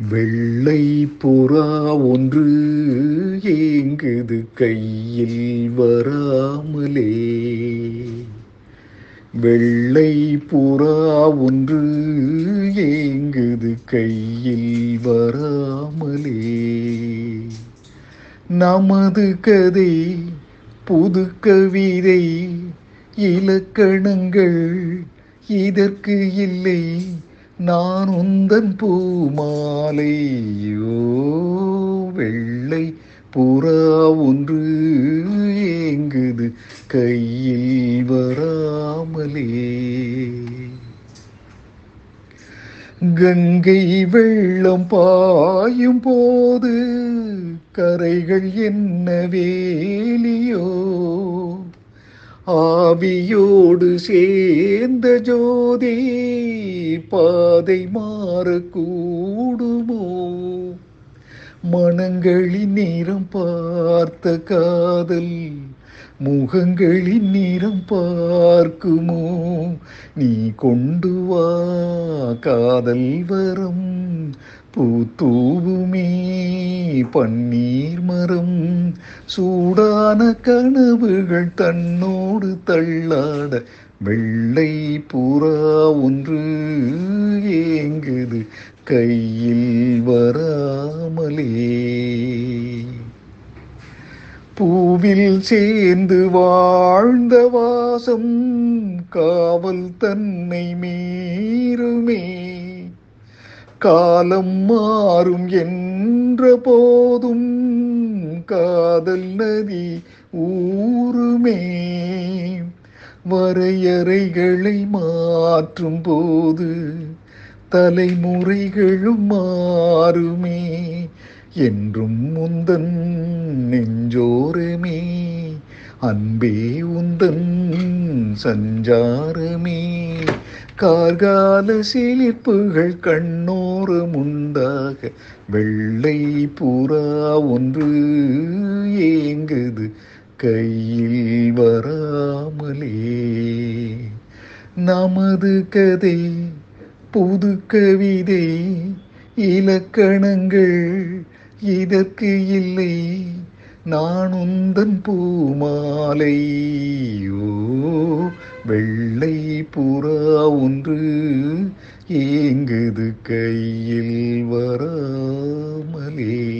வெள்ளை புறா ஒன்று ஏங்குது கையில் வராமலே. வெள்ளை புறா ஒன்று ஏங்குது கையில் வராமலே. நமது கதை புது கவிதை இலக்கணங்கள் இதற்கு இல்லை. நான் உந்தன் பூமாலையோ வெள்ளை புறா ஒன்று ஏங்குது கையில் வராமலே. கங்கை வெள்ளம் பாயும் போது கரைகள் என்ன வேலியோ? ஆவியோடு சேர்ந்த ஜோதி பாதை மாறக்கூடுமோ? மனங்களின் நிறம் பார்த்த காதல் முகங்களின் நிறம் பார்க்குமோ? நீ கொண்டு வா காதல் வரம் பூத்தூவுமே பன்னீர் மரம். சூடான கனவுகள் தன்னோடு தள்ளாட வெள்ளை புறா ஒன்று ஏங்குது கையில் வராமலே. பூவில் சேர்ந்து வாழ்ந்த வாசம் காவல் தன்னை மீறுமே. காலம் மாறும் என்ற போதும் காதல் நதி ஊருமே. வரையறைகளை மாற்றும் போது தலைமுறைகளும் மாறுமே. என்றும் முந்தன் நெஞ்சோரமே. அன்பே உந்தன் சஞ்சாரமே. கார்கால சிலிப்புகள் கண்ணோறு முண்டாக வெள்ளை புறா ஒன்று ஏங்குது கையில் வராமலே. நமது கதை புது கவிதை இலக்கணங்கள் இதற்கு இல்லை. நான் உந்தன் பூமாலையோ வெள்ளை புறா ஒன்று ஏங்குது கையில் வராமலே.